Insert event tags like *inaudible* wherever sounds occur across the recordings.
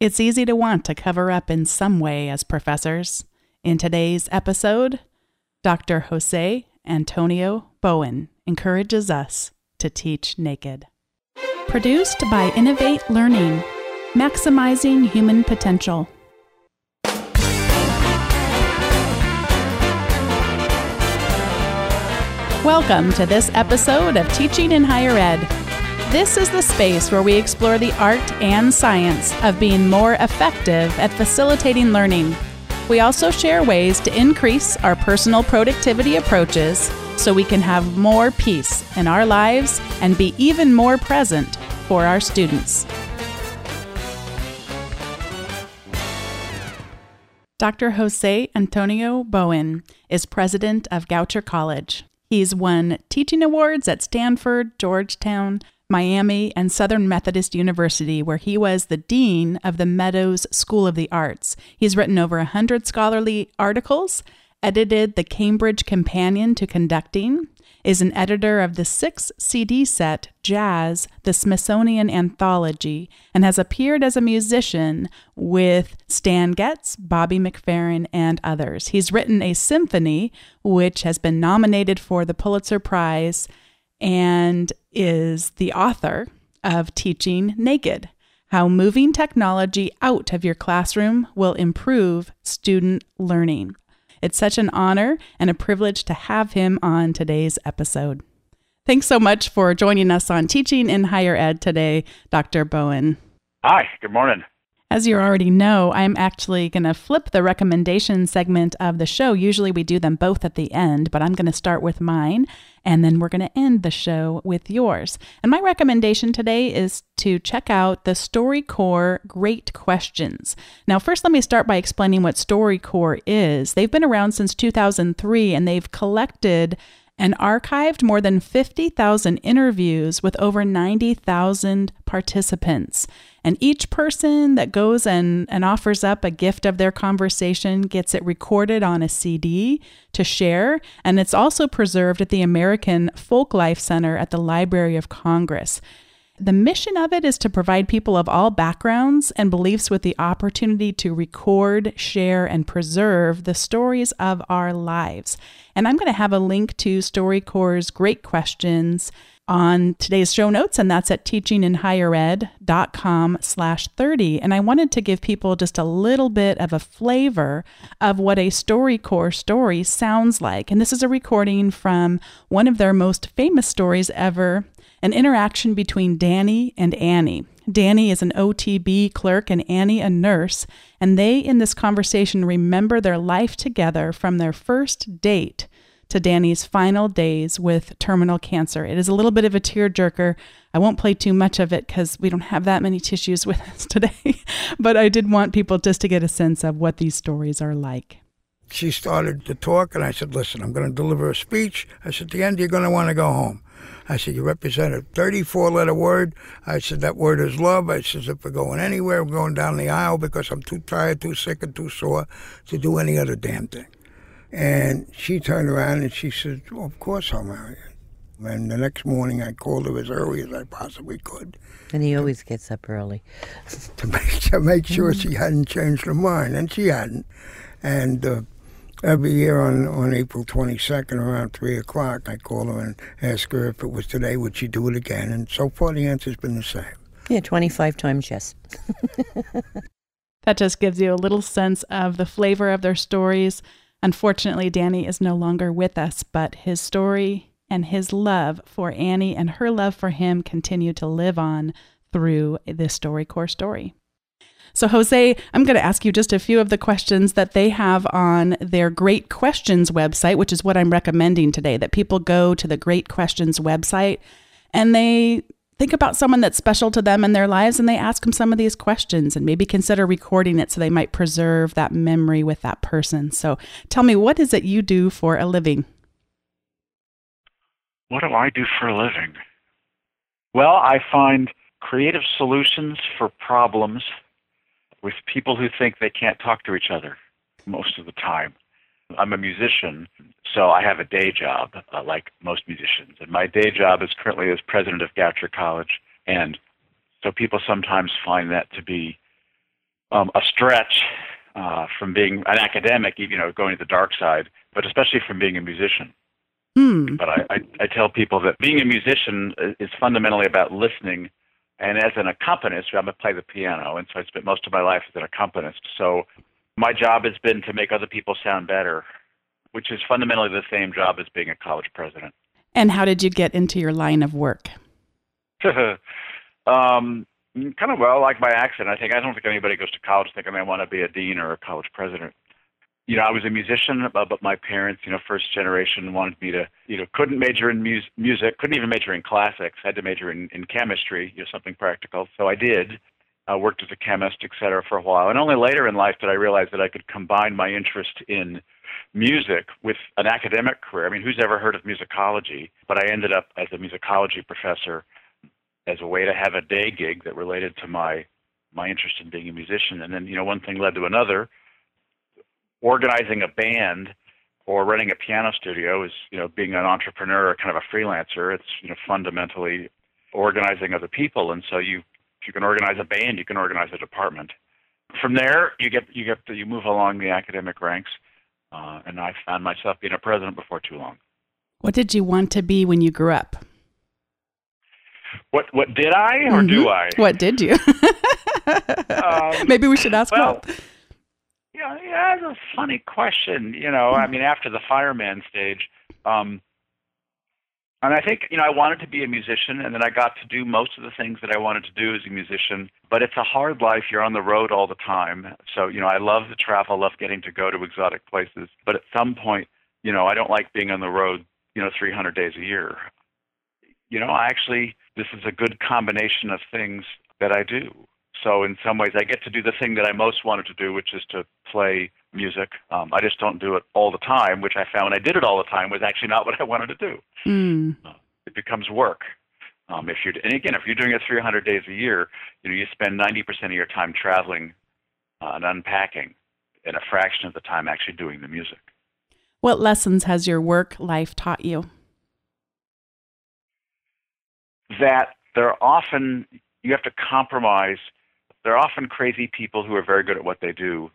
It's easy to want to cover up in some way as professors. In today's episode, Dr. Jose Antonio Bowen encourages us to teach naked. Produced by Innovate Learning, maximizing human potential. Welcome to this episode of Teaching in Higher Ed. This is the space where we explore the art and science of being more effective at facilitating learning. We also share ways to increase our personal productivity approaches so we can have more peace in our lives and be even more present for our students. Dr. Jose Antonio Bowen is president of Goucher College. He's won teaching awards at Stanford, Georgetown, Miami, and Southern Methodist University, where he was the dean of the Meadows School of the Arts. He's written over a 100 scholarly articles, edited the Cambridge Companion to Conducting, is an editor of the six CD set Jazz, the Smithsonian Anthology, and has appeared as a musician with Stan Getz, Bobby McFerrin, and others. He's written a symphony, which has been nominated for the Pulitzer Prize and is the author of Teaching Naked How Moving Technology Out of Your Classroom Will Improve Student Learning. It's such an honor and a privilege to have him on today's episode. Thanks so much for joining us on Teaching in Higher Ed today, Dr. Bowen. Hi, good morning. As you already know, I'm actually going to flip the recommendation segment of the show. Usually we do them both at the end, but I'm going to start with mine and then we're going to end the show with yours. And my recommendation today is to check out the StoryCorps Great Questions. Now, first, let me start by explaining what StoryCorps is. They've been around since 2003 and they've collected and archived more than 50,000 interviews with over 90,000 participants. And each person that goes and, and offers up a gift of their conversation gets it recorded on a CD to share. And it's also preserved at the American Folklife Center at the Library of Congress. The mission of it is to provide people of all backgrounds and beliefs with the opportunity to record, share, and preserve the stories of our lives. And I'm going to have a link to StoryCorps' Great Questions on today's show notes, and that's at teachinginhighered.com slash 30. And I wanted to give people just a little bit of a flavor of what a StoryCorps story sounds like. And this is a recording from one of their most famous stories ever, an interaction between Danny and Annie. Danny is an OTB clerk and Annie a nurse, and they, in this conversation, remember their life together from their first date to Danny's final days with terminal cancer. It is a little bit of a tearjerker. I won't play too much of it because we don't have that many tissues with us *laughs* today, but I did want people just to get a sense of what these stories are like she started to talk, and I said, Listen, I'm going to deliver a speech. I said, At the end, you're going to want to go home. I said, You represent a 34 letter word. I said, That word is love. I said, If we're going anywhere, we're going down the aisle because I'm too tired, too sick, and too sore to do any other damn thing. And she turned around and she said, well, Of course I'll marry you. And the next morning, I called her as early as I possibly could. And he always gets up early. *laughs* to, make, to make sure she hadn't changed her mind. And she hadn't. And uh, every year on, on April 22nd around 3 o'clock, I call her and ask her if it was today, would she do it again? And so far, the answer's been the same. Yeah, 25 times yes. *laughs* that just gives you a little sense of the flavor of their stories. Unfortunately, Danny is no longer with us, but his story and his love for Annie and her love for him continue to live on through this StoryCorps story. So, Jose, I'm going to ask you just a few of the questions that they have on their Great Questions website, which is what I'm recommending today that people go to the Great Questions website and they think about someone that's special to them in their lives and they ask them some of these questions and maybe consider recording it so they might preserve that memory with that person. So, tell me, what is it you do for a living? What do I do for a living? Well, I find creative solutions for problems with people who think they can't talk to each other most of the time. I'm a musician, so I have a day job uh, like most musicians. And my day job is currently as president of Goucher College. And so people sometimes find that to be um, a stretch uh, from being an academic, you know, going to the dark side, but especially from being a musician. Hmm. But I, I, I tell people that being a musician is fundamentally about listening. And as an accompanist, I'm going to play the piano, and so I spent most of my life as an accompanist. So my job has been to make other people sound better, which is fundamentally the same job as being a college president. And how did you get into your line of work? *laughs* um, kind of well, like by accident. I think I don't think anybody goes to college thinking they want to be a dean or a college president. You know, I was a musician, uh, but my parents, you know, first generation wanted me to, you know, couldn't major in mu- music, couldn't even major in classics, had to major in, in chemistry, you know, something practical. So I did. I worked as a chemist, et cetera, for a while. And only later in life did I realize that I could combine my interest in music with an academic career. I mean, who's ever heard of musicology? But I ended up as a musicology professor as a way to have a day gig that related to my my interest in being a musician. And then, you know, one thing led to another. Organizing a band or running a piano studio is, you know, being an entrepreneur or kind of a freelancer. It's, you know, fundamentally organizing other people. And so you, if you can organize a band, you can organize a department. From there, you get you get you move along the academic ranks, uh, and I found myself being a president before too long. What did you want to be when you grew up? What what did I or Mhm. do I? What did you? *laughs* Um, Maybe we should ask well, both. Yeah, yeah, that's a funny question. You know, I mean, after the fireman stage, um, and I think you know, I wanted to be a musician, and then I got to do most of the things that I wanted to do as a musician. But it's a hard life. You're on the road all the time. So you know, I love the travel. I love getting to go to exotic places. But at some point, you know, I don't like being on the road. You know, 300 days a year. You know, I actually this is a good combination of things that I do. So in some ways, I get to do the thing that I most wanted to do, which is to play music. Um, I just don't do it all the time, which I found when I did it all the time was actually not *laughs* what I wanted to do. Mm. It becomes work. Um, if you're, and again, if you're doing it 300 days a year, you know, you spend 90% of your time traveling uh, and unpacking, and a fraction of the time actually doing the music. What lessons has your work life taught you? That there are often you have to compromise. There are often crazy people who are very good at what they do,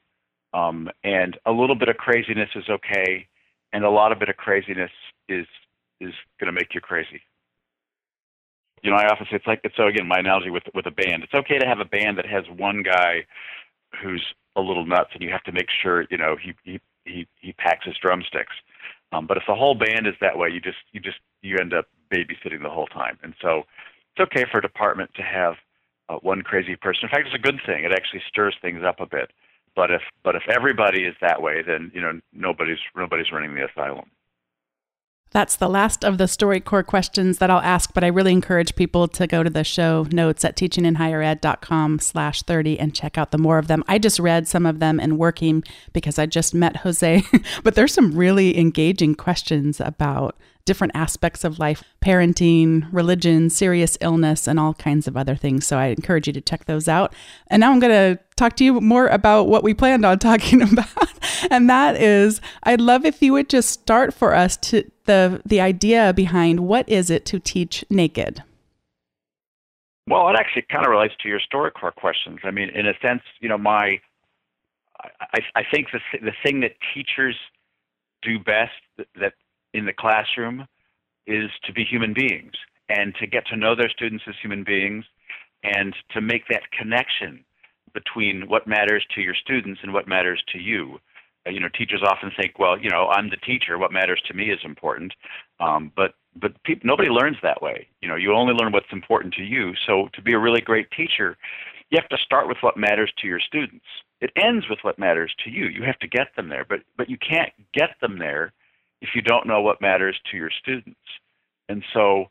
um, and a little bit of craziness is okay, and a lot of bit of craziness is is going to make you crazy. You know, I often say it's like so. Again, my analogy with with a band. It's okay to have a band that has one guy who's a little nuts, and you have to make sure you know he he he, he packs his drumsticks. Um, but if the whole band is that way, you just you just you end up babysitting the whole time. And so it's okay for a department to have uh, one crazy person. In fact, it's a good thing. It actually stirs things up a bit. But if but if everybody is that way, then you know nobody's nobody's running the asylum. That's the last of the StoryCorps questions that I'll ask, but I really encourage people to go to the show notes at teachinginhighered.com slash 30 and check out the more of them. I just read some of them in working because I just met Jose, *laughs* but there's some really engaging questions about different aspects of life, parenting, religion, serious illness, and all kinds of other things. So I encourage you to check those out. And now I'm going to talk to you more about what we planned on *laughs* talking about. And that is, I'd love if you would just start for us to the the idea behind what is it to teach naked. Well, it actually kind of relates to your StoryCorps questions. I mean, in a sense, you know, my I, I think the the thing that teachers do best that in the classroom is to be human beings and to get to know their students as human beings and to make that connection between what matters to your students and what matters to you. Uh, you know, teachers often think, well, you know, I'm the teacher. What matters to me is important. Um, but but people, nobody learns that way. You know, you only learn what's important to you. So to be a really great teacher, you have to start with what matters to your students. It ends with what matters to you. You have to get them there, but but you can't get them there if you don't know what matters to your students. And so,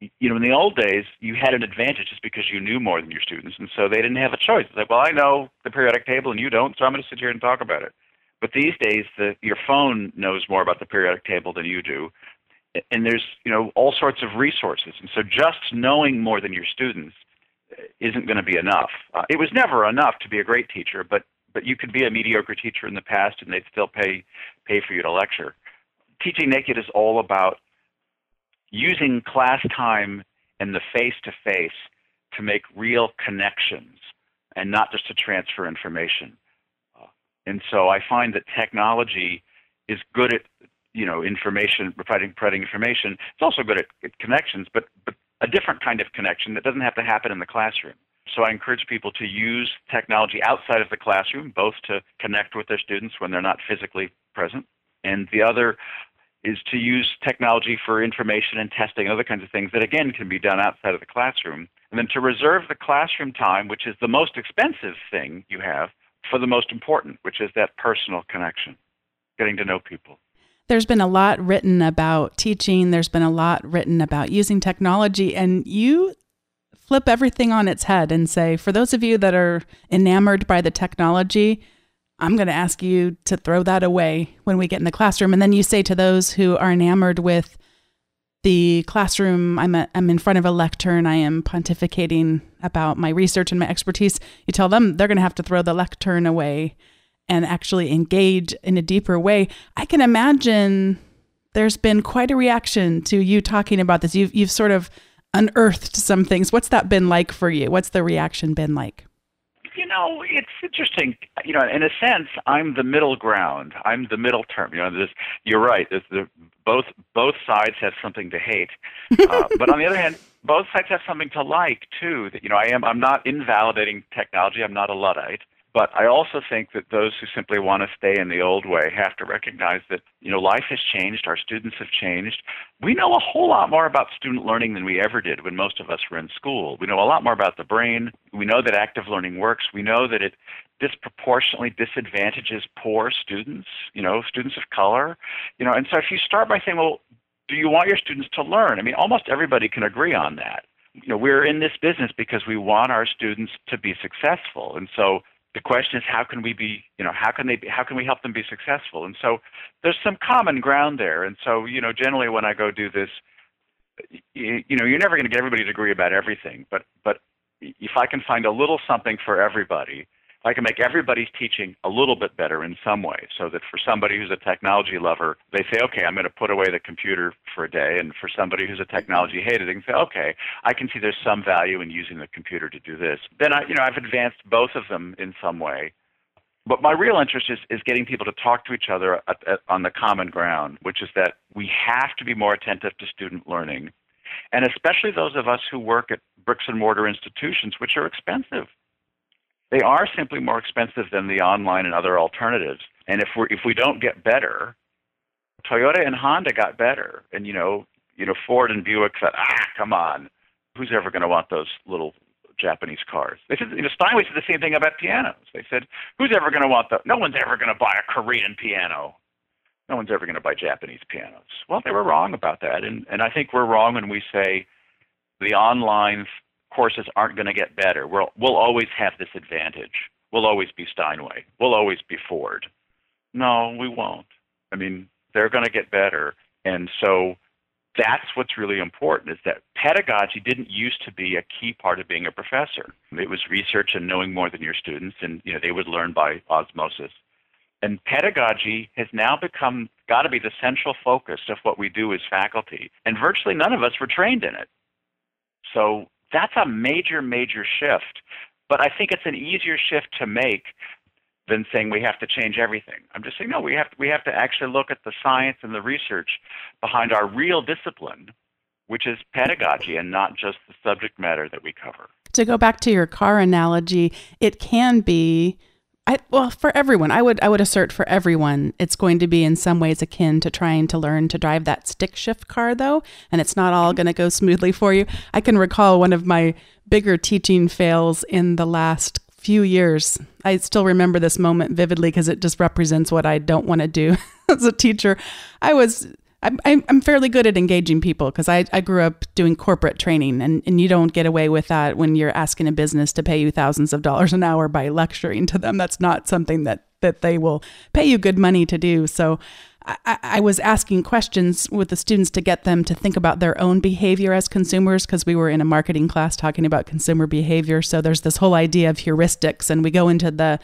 you know, in the old days, you had an advantage just because you knew more than your students, and so they didn't have a choice. It's like, well, I know the periodic table and you don't, so I'm going to sit here and talk about it. But these days, the, your phone knows more about the periodic table than you do, and there's you know all sorts of resources. And so, just knowing more than your students isn't going to be enough. Uh, it was never enough to be a great teacher, but but you could be a mediocre teacher in the past, and they'd still pay pay for you to lecture. Teaching Naked is all about using class time and the face to face to make real connections and not just to transfer information. Uh, and so I find that technology is good at you know information providing providing information. It's also good at, at connections, but but a different kind of connection that doesn't have to happen in the classroom. So I encourage people to use technology outside of the classroom, both to connect with their students when they're not physically present, and the other is to use technology for information and testing, and other kinds of things that again can be done outside of the classroom. And then to reserve the classroom time, which is the most expensive thing you have, for the most important, which is that personal connection, getting to know people. There's been a lot written about teaching, there's been a lot written about using technology, and you flip everything on its head and say, for those of you that are enamored by the technology, I'm going to ask you to throw that away when we get in the classroom. And then you say to those who are enamored with the classroom, I'm, a, I'm in front of a lectern, I am pontificating about my research and my expertise. You tell them they're going to have to throw the lectern away and actually engage in a deeper way. I can imagine there's been quite a reaction to you talking about this. You've, you've sort of unearthed some things. What's that been like for you? What's the reaction been like? Know, it's interesting. You know, in a sense, I'm the middle ground. I'm the middle term. You know, this, you're right. This, the, both both sides have something to hate, *laughs* uh, but on the other hand, both sides have something to like too. That you know, I am. I'm not invalidating technology. I'm not a luddite. But I also think that those who simply want to stay in the old way have to recognize that, you know, life has changed, our students have changed. We know a whole lot more about student learning than we ever did when most of us were in school. We know a lot more about the brain. We know that active learning works. We know that it disproportionately disadvantages poor students, you know, students of color. You know, and so if you start by saying, well, do you want your students to learn? I mean, almost everybody can agree on that you know we're in this business because we want our students to be successful and so the question is how can we be you know how can they be, how can we help them be successful? And so there's some common ground there. And so you know generally when i go do this you, you know you're never going to get everybody to agree about everything but but if i can find a little something for everybody I can make everybody's teaching a little bit better in some way so that for somebody who's a technology lover, they say, okay, I'm going to put away the computer for a day. And for somebody who's a technology hater, they can say, okay, I can see there's some value in using the computer to do this. Then I, you know, I've advanced both of them in some way. But my real interest is, is getting people to talk to each other at, at, on the common ground, which is that we have to be more attentive to student learning. And especially those of us who work at bricks and mortar institutions, which are expensive. They are simply more expensive than the online and other alternatives. And if we if we don't get better, Toyota and Honda got better, and you know you know Ford and Buick said, ah, come on, who's ever going to want those little Japanese cars? They said, you know, Steinway said the same thing about pianos. They said, who's ever going to want the? No one's ever going to buy a Korean piano. No one's ever going to buy Japanese pianos. Well, they were wrong about that, and and I think we're wrong when we say the online courses aren't going to get better. We'll, we'll always have this advantage. We'll always be Steinway. We'll always be Ford. No, we won't. I mean, they're going to get better. And so that's what's really important is that pedagogy didn't used to be a key part of being a professor. It was research and knowing more than your students, and you know they would learn by osmosis. And pedagogy has now become got to be the central focus of what we do as faculty. And virtually none of us were trained in it. So that's a major, major shift. But I think it's an easier shift to make than saying we have to change everything. I'm just saying no, we have to, we have to actually look at the science and the research behind our real discipline, which is pedagogy and not just the subject matter that we cover. To go back to your car analogy, it can be I, well, for everyone, I would I would assert for everyone, it's going to be in some ways akin to trying to learn to drive that stick shift car, though, and it's not all mm-hmm. going to go smoothly for you. I can recall one of my bigger teaching fails in the last few years. I still remember this moment vividly because it just represents what I don't want to do *laughs* as a teacher. I was I'm, I'm fairly good at engaging people because I, I grew up doing corporate training, and, and you don't get away with that when you're asking a business to pay you thousands of dollars an hour by lecturing to them. That's not something that, that they will pay you good money to do. So I, I was asking questions with the students to get them to think about their own behavior as consumers because we were in a marketing class talking about consumer behavior. So there's this whole idea of heuristics, and we go into the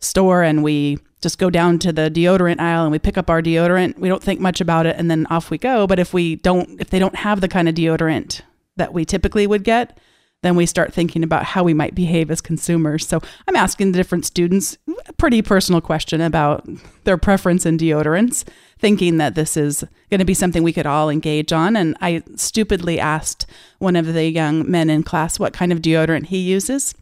store and we just go down to the deodorant aisle and we pick up our deodorant. We don't think much about it and then off we go. But if we don't, if they don't have the kind of deodorant that we typically would get, then we start thinking about how we might behave as consumers. So I'm asking the different students a pretty personal question about their preference in deodorants, thinking that this is going to be something we could all engage on. And I stupidly asked one of the young men in class what kind of deodorant he uses.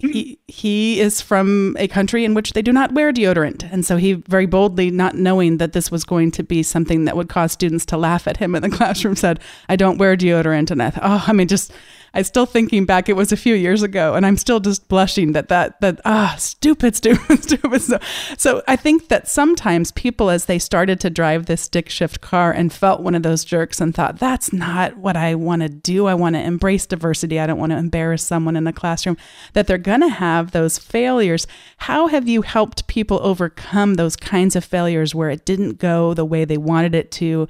He, he is from a country in which they do not wear deodorant. And so he very boldly, not knowing that this was going to be something that would cause students to laugh at him in the *laughs* classroom, said, I don't wear deodorant. And I thought, oh, I mean, just I still thinking back, it was a few years ago, and I'm still just blushing that that that ah stupid, *laughs* stupid, stupid. So, so I think that sometimes people, as they started to drive this stick shift car and felt one of those jerks and thought, that's not what I want to do. I want to embrace diversity. I don't want to embarrass someone in the classroom. That they're going to have those failures. How have you helped people overcome those kinds of failures where it didn't go the way they wanted it to?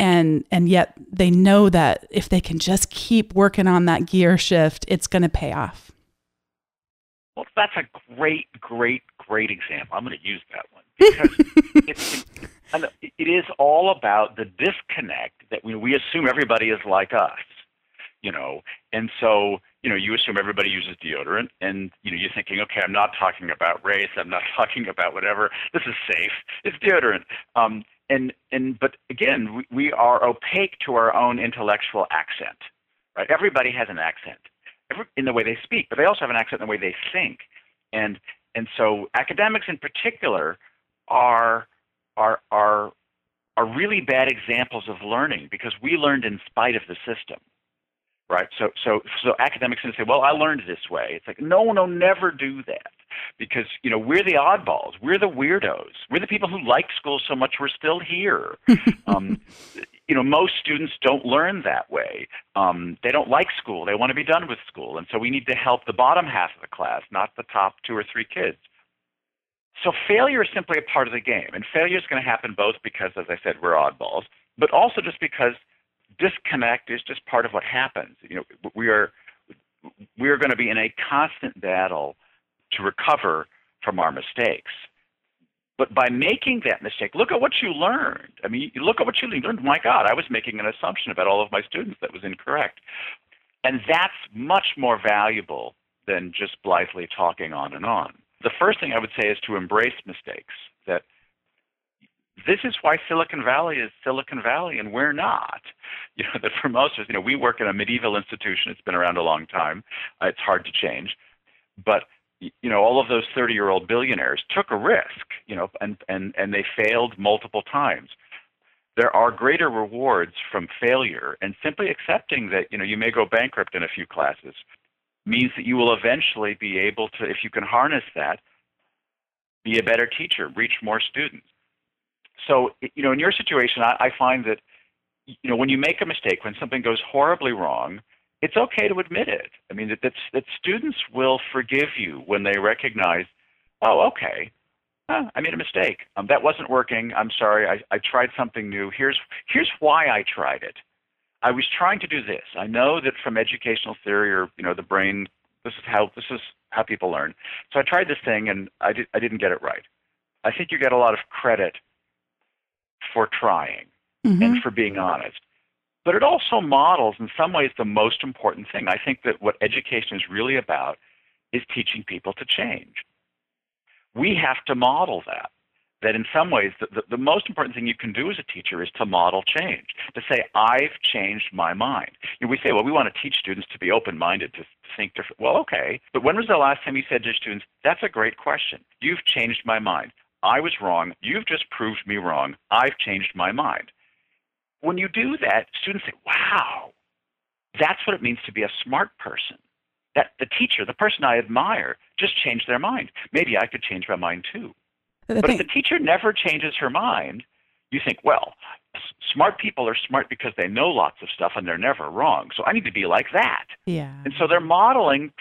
And and yet they know that if they can just keep working on that gear shift it's going to pay off. Well that's a great great great example. I'm going to use that one because it's, *laughs* it, it is all about the disconnect that we, we assume everybody is like us you know? And so you know you assume everybody uses deodorant and you know you're thinking okay i'm not talking about race. I'm not *laughs* talking about whatever. This is safe. It's deodorant. Um, and and but again, we, we are opaque to our own intellectual accent. Right? Everybody has an accent every, in the way they speak, but they also have an accent in the way they think. And and so academics in particular are are are are really bad examples of learning because we learned in spite of the system right? So, so, so academics can say, "Well, I learned this way." It's like, no, no, never do that, because you know we're the oddballs, we're the weirdos, we're the people who like school so much we're still here. *laughs* um, you know, most students don't learn that way. Um, they don't like school; they want to be done with school, and so we need to help the bottom half of the class, not the top two or three kids. So failure is simply a part of the game, and failure is going to happen both because, as I said, we're oddballs, but also just because disconnect is just part of what happens. You know, we are we are going to be in a constant battle to recover from our mistakes. But by making that mistake, look at what you learned. I mean, look at what you learned. My God, I was making an assumption about all of my students that was incorrect. And that's much more valuable than just blithely talking on and on. The first thing I would say is to embrace mistakes, that this is why Silicon Valley is Silicon Valley and we're not. *laughs* You know, that for most of us, you know, we work in a medieval institution. It's been around a long time. Uh, it's hard to change. But you know, all of those 30-year-old billionaires took a risk, you know, and, and, and they failed multiple times. There are greater rewards from failure, and simply accepting that, you know, you may go bankrupt in a few classes means that you will eventually be able to, if you can harness that, be a better teacher, reach more students so you know in your situation I, I find that you know when you make a mistake when something goes horribly wrong it's okay to admit it. I mean that that, that students will forgive you when they recognize oh okay. Huh, i made a mistake. Um, that wasn't working. I'm sorry. I, I tried something new. Here's here's why i tried it. I was trying to do this. I know that from educational theory or you know the brain this is how this is how people learn. So i tried this thing and i did i didn't get it right. I think you get a lot of credit for trying mm-hmm. and for being honest. But it also models, in some ways, the most important thing. I think that what education is really about is teaching people to change. We have to model that. That in some ways, the, the, the most important thing you can do as a teacher is to model change, to say, I've changed my mind. You know, we say, well, we want to teach students to be open minded, to think different. Well, okay. But when was the last time you said to students, that's a great question? You've changed my mind. I was wrong. You've just proved me wrong. I've changed my mind. When you do that, students say, wow, that's what it means to be a smart person. That the teacher, the person I admire, just changed their mind. Maybe I could change my mind too. but if the teacher never changes her mind, you think, well, smart people are smart because they know lots of stuff and they're never wrong. So I need to be like that. Yeah. And so they're modeling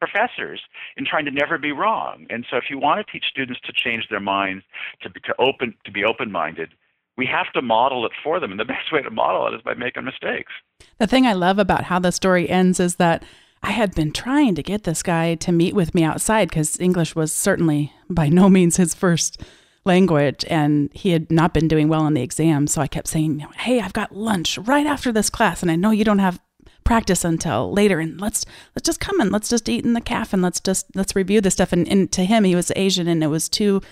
professors in trying to never be wrong. And so if you want to teach students to change their minds, to be, to open to be open-minded, we have to model it for them. And the *laughs* best way to model it is by making mistakes. The thing I love about how the story ends is that I had been trying to get this guy to meet with me outside because English was certainly by no means his first language and he had not been doing well on the exam. So I kept saying, Hey, I've got lunch right after this class and I know you don't have practice until later and let's let's just come and let's just eat in the cafe and let's just let's review this stuff and, and to him he was asian and it was too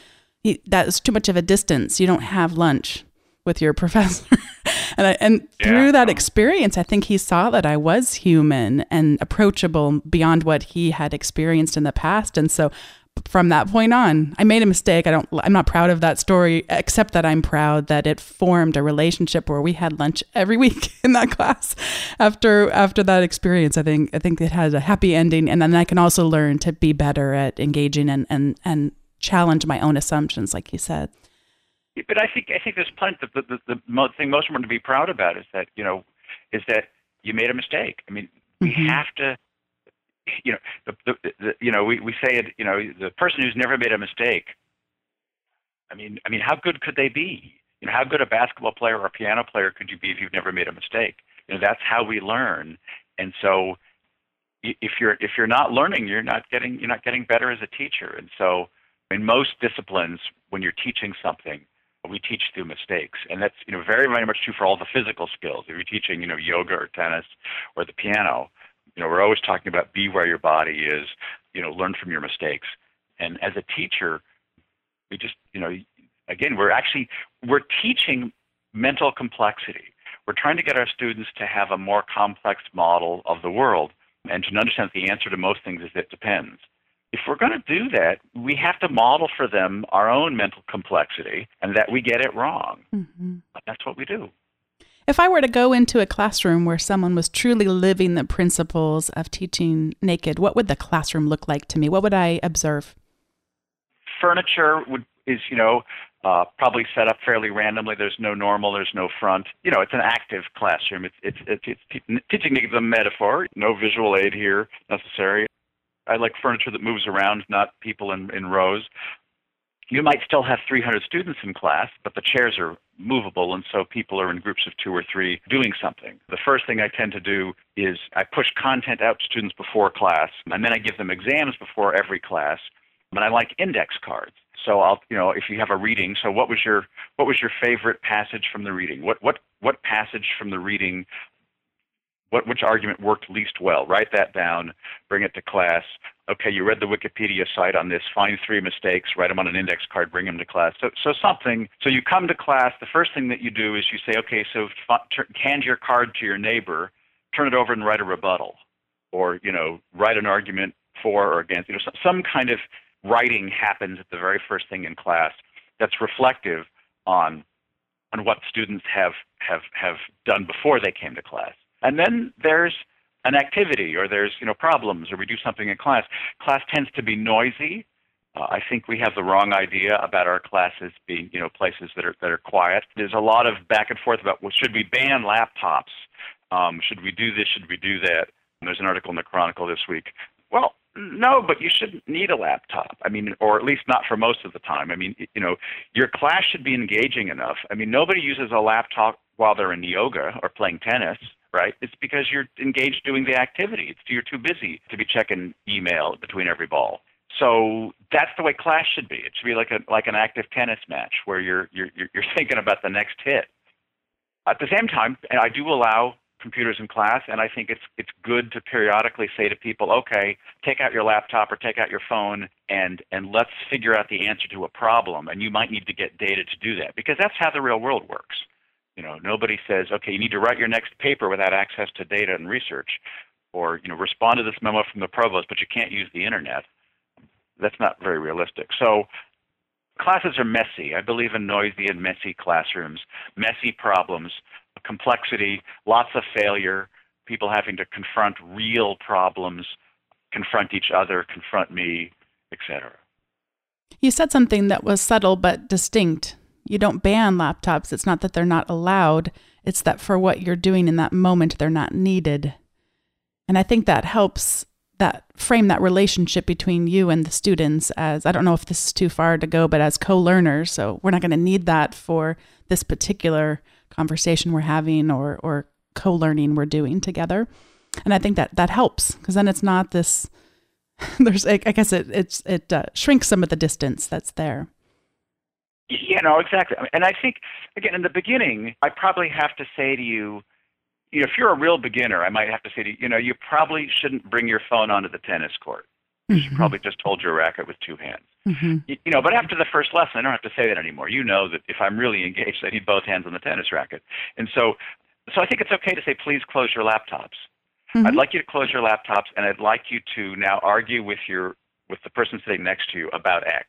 he, that was too much of a distance you don't have lunch with your *laughs* professor. And I, and Yeah. through that experience i think he saw that i was human and approachable beyond what he had experienced in the past. And so from that point on i made a mistake. I don't i'm not proud of that story except that i'm proud that it formed a relationship where we had lunch every *laughs* week in that class after after that experience. I think i think it had a happy ending. And then i can also learn to be better at engaging and and and challenge my own assumptions like you said But I think I think there's plenty. The, the, the, the thing most of them to be proud about is that you know is that you made a mistake. I mean, we Mhm. have to. You know, the, the, the you know we, we say it. You know, the person who's never made a mistake. I mean, I mean, how good could they be? You know, how good a basketball player or a piano player could you be if you've never made a mistake? You know, that's how we learn. And so, if you're if you're not learning, you're not getting you're not getting better as a teacher. And so, in most disciplines, when you're teaching something, we teach through mistakes, and that's you know very very much true for all the physical skills. If you're teaching you know yoga or tennis or the piano, you know we're always talking about be where your body is. You know, learn from your mistakes. And as a teacher, we just you know again we're actually we're teaching mental complexity. We're trying to get our students to have a more complex model of the world and to understand that the answer to most things is it depends if we're going to do that, we have to model for them our own mental complexity and that we get it wrong. hmm That's what we do. If I were to go into a classroom where someone was truly living the principles of teaching naked, what would the classroom look like to me? What would I observe? Furniture would is you know uh, probably set up fairly randomly. There's no normal. There's no front. You know, it's an active classroom. It's it's it's, it's te- teaching the metaphor. No visual aid here necessary. I like furniture that moves around, not people in, in rows. You might still have 300 students in class, but the chairs are movable, and so people are in groups of two or three doing something. The first thing I tend to do is I push content out to students before class, and then I give them exams before every class. And I like index cards. So I'll, you know, if you have a reading, so what was your what was your favorite passage from the reading? What what what passage from the reading what which argument worked least well. Write that down, bring it to class. Okay, you read the Wikipedia site on this. Find three mistakes, write them on an index card, bring them to class. So, so something. So you come to class. The first thing that you do is you say, okay, so hand your card to your neighbor, turn it over and write a rebuttal, or you know, write an argument for or against. You know, some, some kind of writing happens at the very first thing in class that's reflective on on what students have have have done before they came to class. And then there's an activity or there's you know problems or we do something in class. Class tends to be noisy. Uh, I think we have the wrong idea about our classes being you know places that are that are quiet. There's a lot of back and forth about well, should we ban laptops? Um, should we do this? Should we do that? And there's an article in the Chronicle this week. Well, no, but you shouldn't need a laptop. I mean, or at least not for most of the time. I mean, you know, your class should be engaging enough. I mean, nobody uses a laptop while they're in yoga or playing tennis, right? It's because you're engaged doing the activity. It's you're too busy to be checking email between every ball. So that's the way class should be. It should be like a like an active tennis match where you're you're you're *laughs* thinking about the next hit. At the same time, and I do allow computers in class, and I think it's it's good to periodically say to people, okay, take out your laptop or take out your phone, and and let's figure out the answer to a problem. And you might need to get data to do that because that's how the real world works. You know, nobody says, okay, you need to write your next paper without access to data and research, or you know, respond to this memo from the provost, but you can't use the internet. That's not very realistic. So classes are messy. I believe in noisy and messy classrooms, messy problems, complexity, lots of failure, people having to confront real problems, confront each other, confront me, etc. You said something that was subtle but distinct. You don't ban laptops. It's not that they're not allowed, it's that for what you're doing in that moment, they're not needed. And I think that helps that frame that relationship between you and the students as I don't know if this is too far to go, but as co-learners. So we're not going to need that for this particular conversation we're having or or co-learning we're doing together. And I think that that helps because then it's not this. *laughs* There's, I guess it it's it uh, shrinks some of the distance that's there. You know, exactly. And I think, again, in the beginning, I probably have to say to you, you know, if you're a real beginner, I might have to say to you, you know, you probably shouldn't bring your phone onto the tennis court. You should probably just hold your racket with two hands. Mm-hmm. You, you know, but after the first lesson, I don't have to say that anymore. You know that if I'm really engaged, I need both hands on the tennis racket. And so, so I think it's okay to say, please close your laptops. Mhm. I'd like you to close your laptops, and I'd like you to now argue with your with the person sitting next to you about X.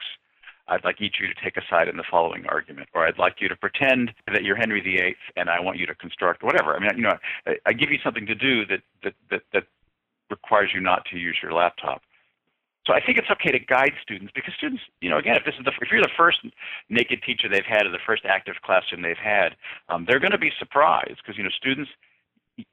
I'd like each of you to take a side in the following argument, or I'd like you to pretend that you're Henry VIII, and I want you to construct whatever. I mean, you know, I, I give you something to do that that that, that requires you not to use your laptop. So I think it's okay to guide students because students, you know, again, if this is the if you're the first naked teacher they've had or the first active classroom they've had, um, they're going to be surprised because you know students,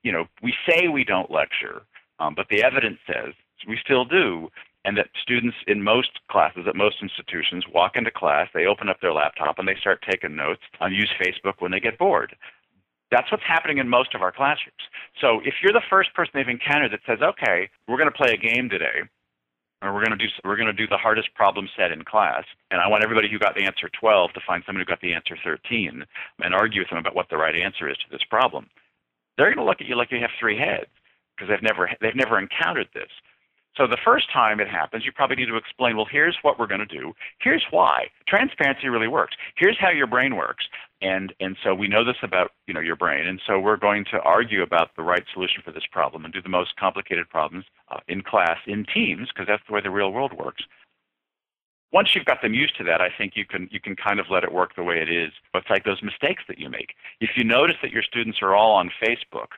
you know, we say we don't lecture, um, but the evidence says we still do, and that students in most classes at most institutions walk into class, they open up their laptop and they start taking notes and use Facebook when they get bored. That's what's happening in most of our classrooms. So if you're the first person they've encountered that says, "Okay, we're going to play a game today," or we're going to do we're going to do the hardest problem set in class, and I want everybody who got the answer 12 to find somebody who got the answer 13 and argue with them about what the right answer is to this problem. They're going to look at you like you have three heads because they've never they've never encountered this. So the first time it happens, you probably need to explain, well, here's what we're going to do. Here's why. Transparency really works. Here's how your brain works. And and so we know this about, you know, your brain. And so we're going to argue about the right solution for this problem and do the most complicated problems uh, in class in teams because that's the way the real world works. Once you've got them used to that, I think you can you can kind of let it work the way it is. But it's like those mistakes that you make. If you notice that your students are all on Facebook,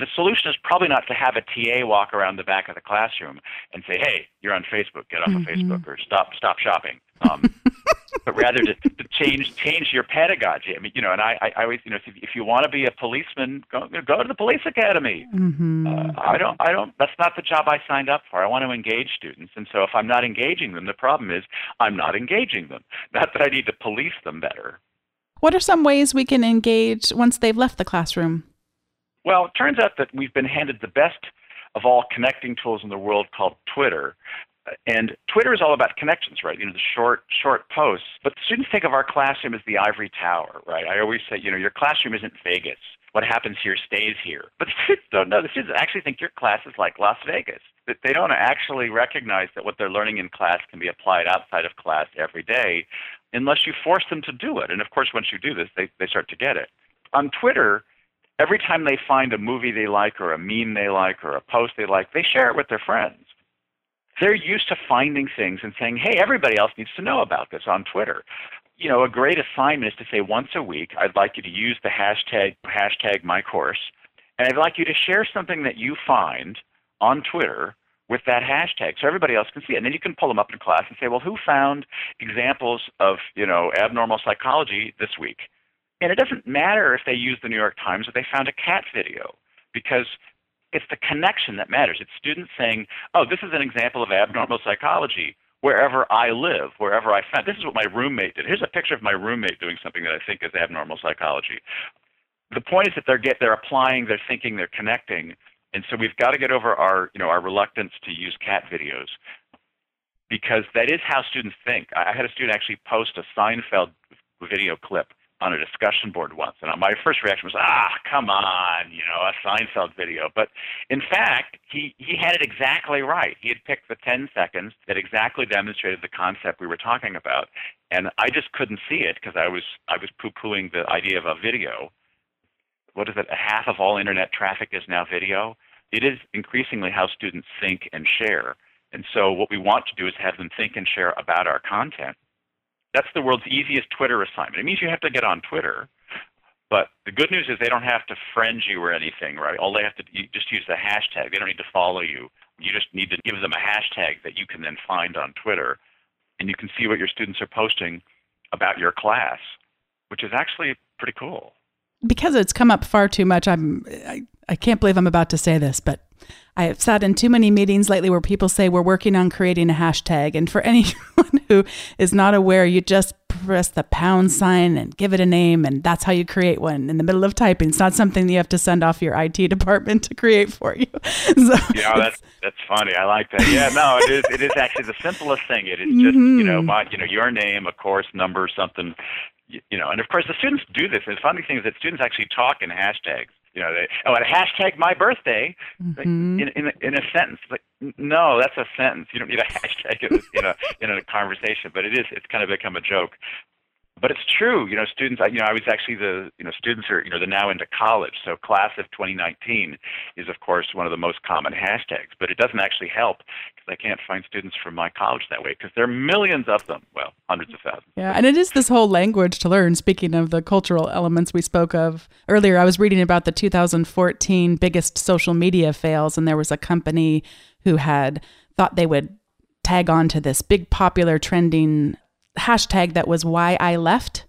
the solution is probably not to have a TA walk around the back of the classroom and say, "Hey, you're on Facebook. Get off Mhm. of Facebook or stop stop shopping." Um, *laughs* but rather to, to change change your pedagogy. I mean, you know, and I, I, I always, you know, if, if you want to be a policeman, go go to the police academy. Mm-hmm. Uh, I don't, I don't. That's not the job I signed up for. I want to engage students, and so if I'm not engaging them, the problem is I'm not engaging them. Not that I need to police them better. what are some ways we can engage once they've left the classroom? Well, it turns out that we've been handed the best of all connecting tools in the world called Twitter. And Twitter is all about connections, right? You know, the short, short posts. But students think of our classroom as the ivory tower, right? I always say, you know, your classroom isn't Vegas. What happens here stays here. But the students don't know. The students actually think your class is like Las Vegas. That they don't actually recognize that what they're learning in class can be applied outside of class every day unless you force them to do it. And of course, once you do this, they, they start to get it. On Twitter, every time they find a movie they like or a meme they like or a post they like, they share it with their friends. They're used to finding things and saying, hey, everybody else needs to know about this on Twitter. You know, a great assignment is to say once a week, I'd like you to use the hashtag hashtag my course, and I'd like you to share something that you find on Twitter with that hashtag so everybody else can see it. And then you can pull them up in class and say, well, who found examples of, you know, abnormal psychology this week? And it doesn't matter if they use the New York Times or they found a cat video because it's the connection that matters. It's students saying, oh, this is an example of abnormal psychology wherever I live, wherever I found. This is what my roommate did. Here's a picture of my roommate doing something that I think is abnormal psychology. The point is that they're get they're applying, they're thinking, they're connecting, and so we've got to get over our you know our reluctance to use cat videos because that is how students think. I had a student actually post a Seinfeld video clip on a discussion board once, and my first reaction was, "Ah, come on, you know, a Seinfeld video." But in fact, he he had it exactly right. He had picked the 10 seconds that exactly demonstrated the concept we were talking about, and I just couldn't see it because I was I was poo-pooing the idea of a video. What is it? Half of all internet traffic is now video. It is increasingly how students think and share. And so what we want to do is have them think and share about our content. That's the world's easiest Twitter assignment. It means you have to get on Twitter, but the good news is they don't have to friend you or anything, right? All they have to you just use the hashtag. They don't need to follow you. You just need to give them a hashtag that you can then find on Twitter, and you can see what your students are posting about your class, which is actually pretty cool. because it's come up far too much i'm I, I can't believe i'm about to say this but i have sat in too many meetings lately where people say we're working on creating a hashtag and for *laughs* anyone who is not aware you just press the pound sign and give it a name and that's how you create one in the middle of typing it's not something you have to send off your it department to create for you *laughs* so Yeah, that's that's funny. I like that. Yeah, no, it is. It is actually the simplest thing. It is just you know Mhm. my you know your name, a course number, something. You, you know, and of course the students do this. And the funny thing is that students actually talk in hashtags. You know, they, oh, and hashtag my birthday Mhm. in, in, a, in a sentence. Like, no, that's a sentence. You don't need a *laughs* hashtag in in a in a conversation. But it is. It's kind of become a joke. But it's true. You know, students. You know, I was actually the. You know, students are. You know, they're now into college. So class of 2019 is of course one of the most common hashtags. But it doesn't actually help because I can't find students from my college that way because there are millions of them. Well, hundreds of thousands. Yeah, and it is this whole language to learn. Speaking of the cultural elements we spoke of earlier, I was reading about the 2014 biggest social media fails, and there was a company who had thought they would tag on to this big popular trending hashtag that was why I left.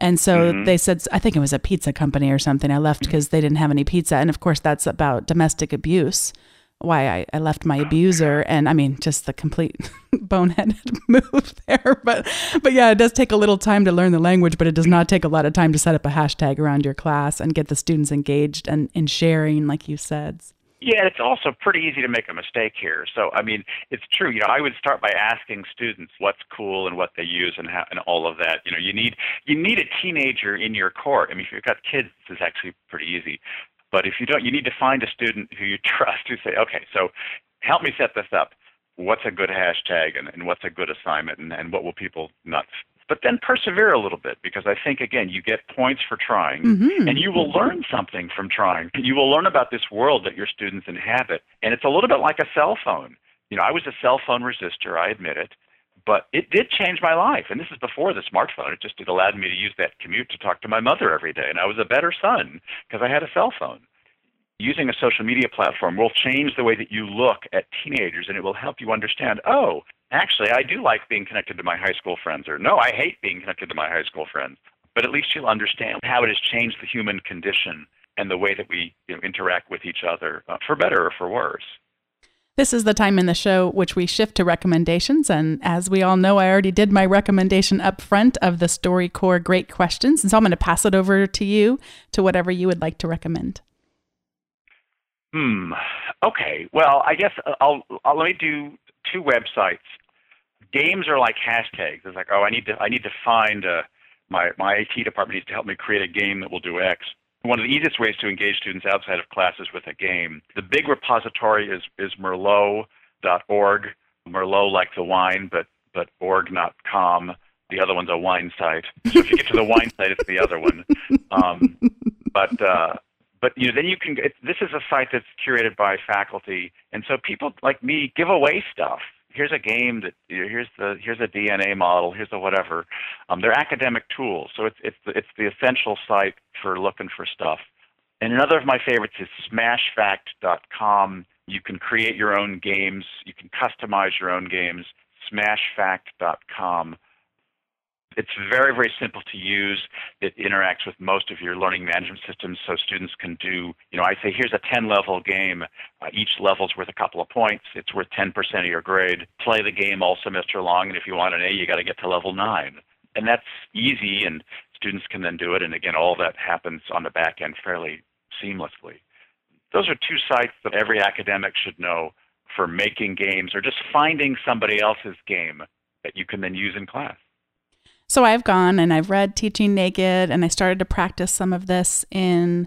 And so mm-hmm. they said, I think it was a pizza company or something. I left because they didn't have any pizza. And of course, that's about domestic abuse, why I, I left my abuser. And I mean, just the complete *laughs* boneheaded *laughs* move there. But, but yeah, it does take a little time to learn the language, but it does not take a lot of time to set up a hashtag around your class and get the students engaged and in sharing, like you said. Yeah, it's also pretty easy to make a mistake here. So, I mean, it's true. You know, I would start by asking students what's cool and what they use and how, and all of that. You know, you need you need a teenager in your court. I mean, if you've got kids, this is actually pretty easy. But if you don't, you need to find a student who you *laughs* trust who say, okay, so help me set this up. What's a good hashtag and, and what's a good assignment and, and what will people not but then persevere a little bit because I think again you get points for trying Mhm. and you will learn something from trying. You will learn about this world that your students inhabit. And it's a little bit like a cell phone. You know, I was a cell phone resister, I admit it, but it did change my life. And this is before the smartphone. It just it allowed me to use that commute to talk to my mother every day and I was a better son because I had a cell phone. Using a social media platform will change the way that you look at teenagers and it will help you understand, oh, actually, I do like being connected to my high school friends, or no, I hate being connected to my high school friends. But at least you'll understand how it has changed the human condition and the way that we you know, interact with each other, uh, for better or for worse. This is the time in the show which we shift to recommendations. And as we all know, I already did my recommendation up front of the StoryCorps Great Questions. And so I'm going to pass it over to you to whatever you would like to recommend. Hmm. Okay. Well, I guess I'll, I'll let me do two websites. Games are like hashtags. It's like, oh, I need to I need to find uh, my my IT department needs to help me create a game that will do X. One of the easiest ways to engage students outside of classes with a game. The big repository is is Merlot.org. Merlot like the wine, but but org not com. The other one's a wine site. So if you get to the wine site, it's the other one. Um, but uh, but you know, then you can. It, this is a site that's curated by faculty, and so people like me give away stuff. Here's a game that you know, here's the here's a DNA model. Here's a whatever. Um, they're academic tools, so it's it's the, it's the essential site for looking for stuff. And another of my favorites is SmashFact.com. You can create your own games. You can customize your own games. SmashFact.com. It's very, very simple to use. It interacts with most of your learning management systems, so students can do. You know, I say here's a 10-level game. Uh, each level's worth a couple of points. It's worth 10% of your grade. Play the game all semester long, and if you want an A, you got to get to level nine. And that's easy, and students can then do it. And again, all that happens on the back end fairly seamlessly. Those are two sites that every academic should know for making games or just finding somebody else's game that you can then use in class. So I've gone and I've read Teaching Naked and I started to practice some of this in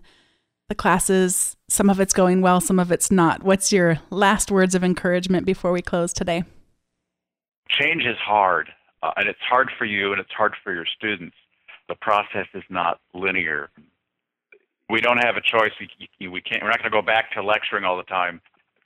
the classes. Some of it's going well, some of it's not. What's your last words of encouragement before we close today? Change is hard, uh, and it's hard for you and it's hard for your students. The process is not linear. We don't have a choice. We, we can't. We're not going to go back to lecturing all the time.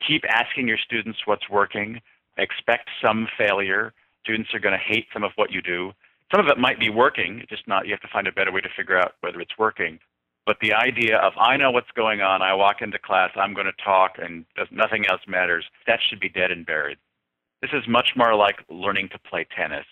Keep asking your students what's working. Expect some failure. Students are going to hate some of what you do. Some of it might be working, just not. You have to find a better way to figure out whether it's working. But the idea of I know what's going on, I walk into class, I'm going to talk, and nothing else matters. That should be dead and buried. This is much more like learning to play tennis.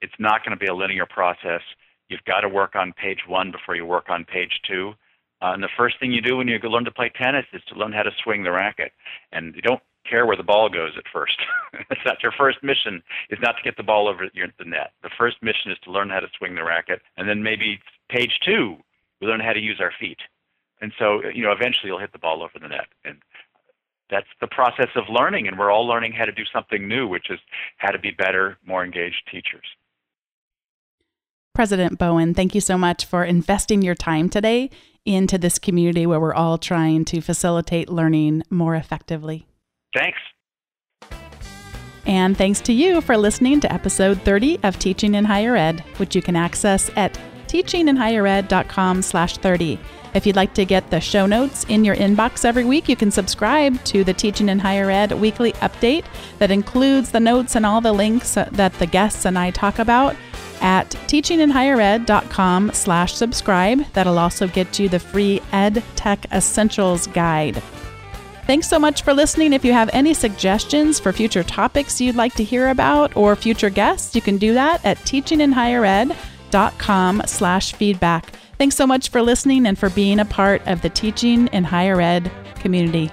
It's not going to be a linear process. You've got to work on page one before you work on page two. Uh, and the first thing you do when you learn to play tennis is to learn how to swing the racket. And you don't care where the ball goes at first. *laughs* That's not your first mission. Is not to get the ball over your, the net. The first mission is to learn how to swing the racket, and then maybe page two, we learn how to use our feet. And so, you know, eventually you'll hit the ball over the net. And that's the process of learning, and we're all learning how to do something new, which is how to be better, more engaged teachers. President Bowen, thank you so much for investing your time today into this community where we're all trying to facilitate learning more effectively. Thanks. And thanks to you for listening to episode 30 of Teaching in Higher Ed, which you can access at teachinginhighered.com slash 30. If you'd like to get the show notes in your inbox every week, you can subscribe to the Teaching in Higher Ed weekly update that includes the notes and all the links that the guests and I talk about at teachinginhighered.com slash subscribe. That'll also get you the free Ed Tech Essentials Guide. Thanks so much for listening. If you have any suggestions for future topics you'd like to hear about or future guests, you can do that at teachinginhighered.com slash feedback. Thanks so much for listening and for being a part of the Teaching in Higher Ed community.